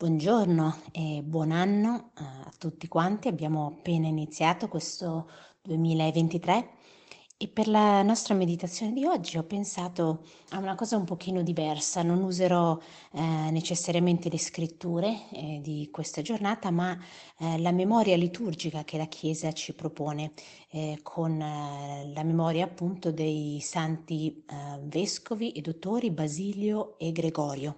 Buongiorno e buon anno eh, a tutti quanti. Abbiamo appena iniziato questo 2023 e per la nostra meditazione di oggi ho pensato a una cosa un pochino diversa. Non userò eh, necessariamente le scritture eh, di questa giornata, ma eh, la memoria liturgica che la Chiesa ci propone eh, con eh, la memoria appunto dei santi vescovi e dottori Basilio e Gregorio.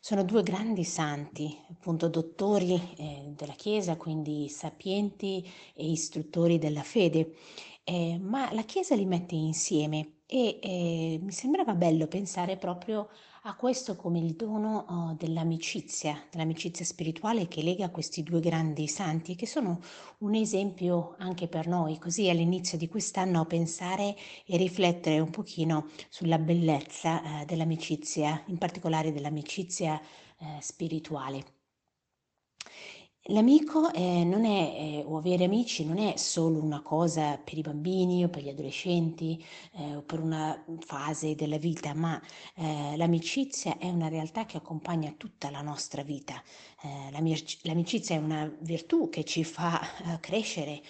Sono due grandi santi, appunto dottori eh, della Chiesa, quindi sapienti e istruttori della fede, eh, ma la Chiesa li mette insieme e eh, mi sembrava bello pensare proprio a questo come il dono oh, dell'amicizia, dell'amicizia spirituale che lega questi due grandi santi, che sono un esempio anche per noi, così all'inizio di quest'anno pensare e riflettere un pochino sulla bellezza eh, dell'amicizia, in particolare dell'amicizia eh, spirituale. L'amico eh, non è, eh, o avere amici non è solo una cosa per i bambini o per gli adolescenti eh, o per una fase della vita, ma eh, l'amicizia è una realtà che accompagna tutta la nostra vita. Eh, l'amicizia è una virtù che ci fa eh, crescere,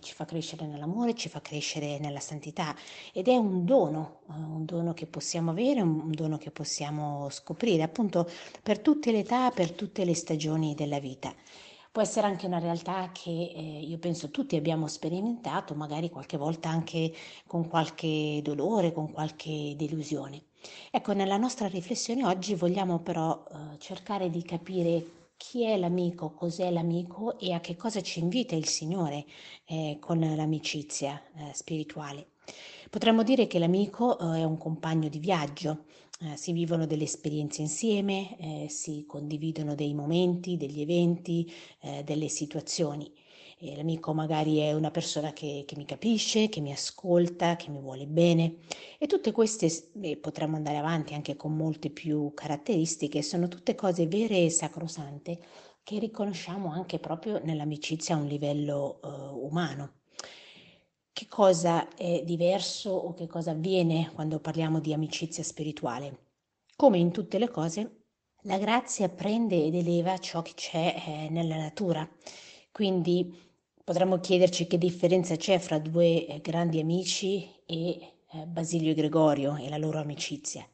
ci fa crescere nell'amore, ci fa crescere nella santità ed è un dono, un dono che possiamo avere, un dono che possiamo scoprire appunto per tutte le età, per tutte le stagioni della vita. Può essere anche una realtà che eh, io penso tutti abbiamo sperimentato, magari qualche volta anche con qualche dolore, con qualche delusione. Ecco, nella nostra riflessione oggi vogliamo però eh, cercare di capire chi è l'amico, cos'è l'amico e a che cosa ci invita il Signore eh, con l'amicizia eh, spirituale. Potremmo dire che l'amico eh, è un compagno di viaggio, eh, si vivono delle esperienze insieme, eh, si condividono dei momenti, degli eventi, eh, delle situazioni. E l'amico magari è una persona che, che, mi capisce, che mi ascolta, che mi vuole bene e tutte queste, e potremmo andare avanti anche con molte più caratteristiche, sono tutte cose vere e sacrosante che riconosciamo anche proprio nell'amicizia a un livello uh, umano. Che cosa è diverso o che cosa avviene quando parliamo di amicizia spirituale? Come in tutte le cose, la grazia prende ed eleva ciò che c'è eh, nella natura. Quindi potremmo chiederci che differenza c'è fra due eh, grandi amici e eh, Basilio e Gregorio e la loro amicizia.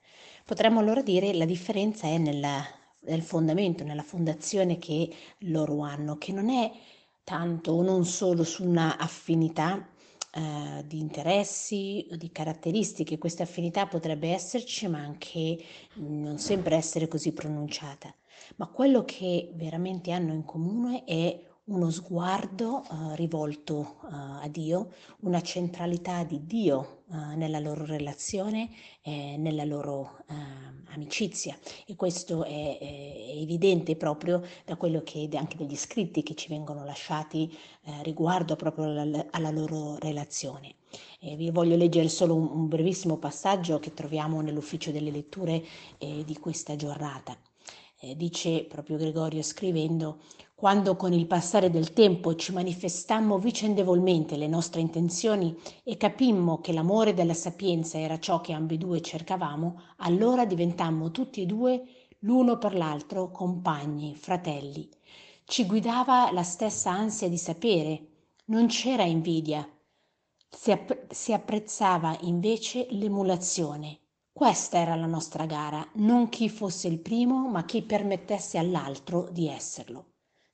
Potremmo allora dire la differenza è nella, nel fondamento, nella fondazione che loro hanno, che non è tanto o non solo su una affinità eh, di interessi di caratteristiche. Questa affinità potrebbe esserci, ma anche non sempre essere così pronunciata. Ma quello che veramente hanno in comune è uno sguardo uh, rivolto uh, a Dio, una centralità di Dio uh, nella loro relazione, e nella loro amicizia e questo è, è, evidente proprio da quello che anche degli scritti che ci vengono lasciati riguardo proprio alla, alla loro relazione. E vi voglio leggere solo un, un, brevissimo passaggio che troviamo nell'ufficio delle letture eh, di questa giornata. Eh, dice proprio Gregorio scrivendo quando con il passare del tempo ci manifestammo vicendevolmente le nostre intenzioni e capimmo che l'amore della sapienza era ciò che ambedue cercavamo, allora diventammo tutti e due l'uno per l'altro compagni, fratelli. Ci guidava la stessa ansia di sapere, non c'era invidia, si, app- si apprezzava invece l'emulazione. Questa era la nostra gara, non chi fosse il primo, ma chi permettesse all'altro di esserlo.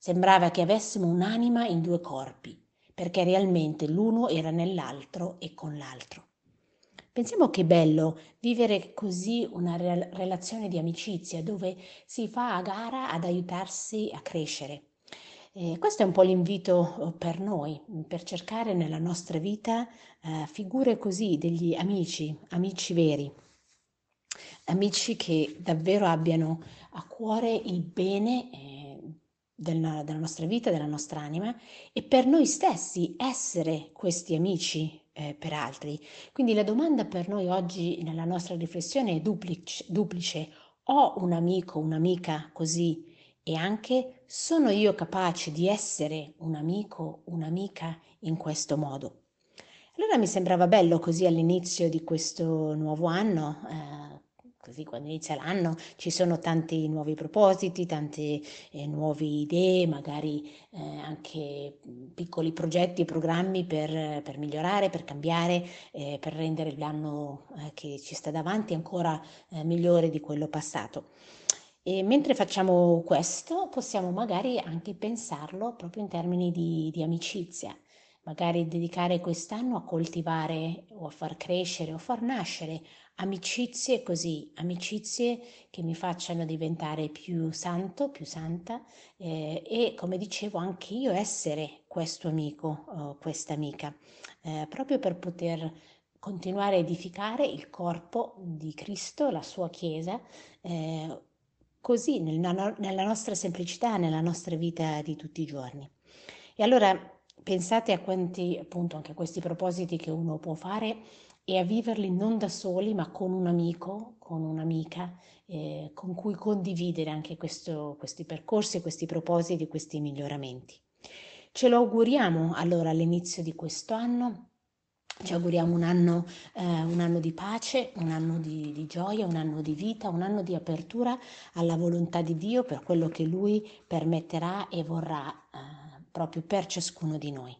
Sembrava che avessimo un'anima in due corpi, perché realmente l'uno era nell'altro e con l'altro. Pensiamo che bello vivere così una re- relazione di amicizia dove si fa a gara ad aiutarsi a crescere. E questo è un po' l'invito eh, per noi, per cercare nella nostra vita eh, figure così degli amici, amici veri, amici che davvero abbiano a cuore il bene. Eh, della, della, nostra vita, della nostra anima e per noi stessi essere questi amici eh, per altri. Quindi la domanda per noi oggi nella nostra riflessione è duplice, duplice. Ho un amico, un'amica così e anche sono io capace di essere un amico, un'amica in questo modo. Allora mi sembrava bello così all'inizio di questo nuovo anno eh, così quando inizia l'anno ci sono tanti nuovi propositi, tante eh, nuove idee, magari eh, anche piccoli progetti e programmi per, per, migliorare, per cambiare, eh, per rendere l'anno eh, che ci sta davanti ancora eh, migliore di quello passato. E mentre facciamo questo possiamo magari anche pensarlo proprio in termini di, di amicizia magari dedicare quest'anno a coltivare o a far crescere o far nascere amicizie così, amicizie che mi facciano diventare più santo, più santa eh, e come dicevo anche io essere questo amico o questa amica, eh, proprio per poter continuare a edificare il corpo di Cristo, la sua Chiesa, eh, così nella, nella nostra semplicità, nella nostra vita di tutti i giorni. E allora pensate a quanti, appunto, anche questi propositi che uno può fare e a viverli non da soli, ma con un amico, con un'amica, eh, con cui condividere anche questo, questi percorsi, questi propositi, questi miglioramenti. Ce lo auguriamo allora all'inizio di questo anno. Ci auguriamo un anno, eh, un anno di pace, un anno di, di, gioia, un anno di vita, un anno di apertura alla volontà di Dio per quello che Lui permetterà e vorrà eh, proprio per ciascuno di noi.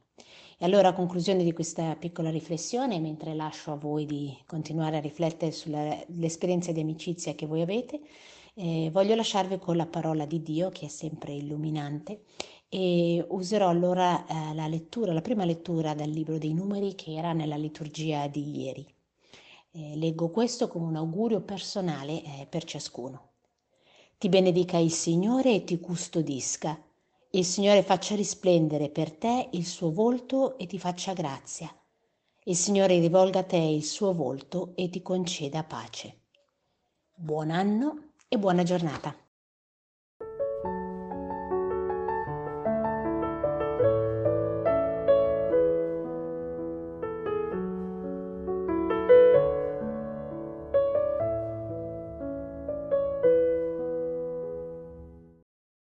E allora a conclusione di questa piccola riflessione, mentre lascio a voi di continuare a riflettere sull'esperienza di amicizia che voi avete, eh, voglio lasciarvi con la parola di Dio che è sempre illuminante e userò allora eh, la lettura, la prima lettura dal libro dei numeri che era nella liturgia di ieri. Eh, leggo questo come un augurio personale eh, per ciascuno. Ti benedica il Signore e ti custodisca il Signore faccia risplendere per te il suo volto e ti faccia grazia. Il Signore rivolga a te il suo volto e ti conceda pace. Buon anno e buona giornata.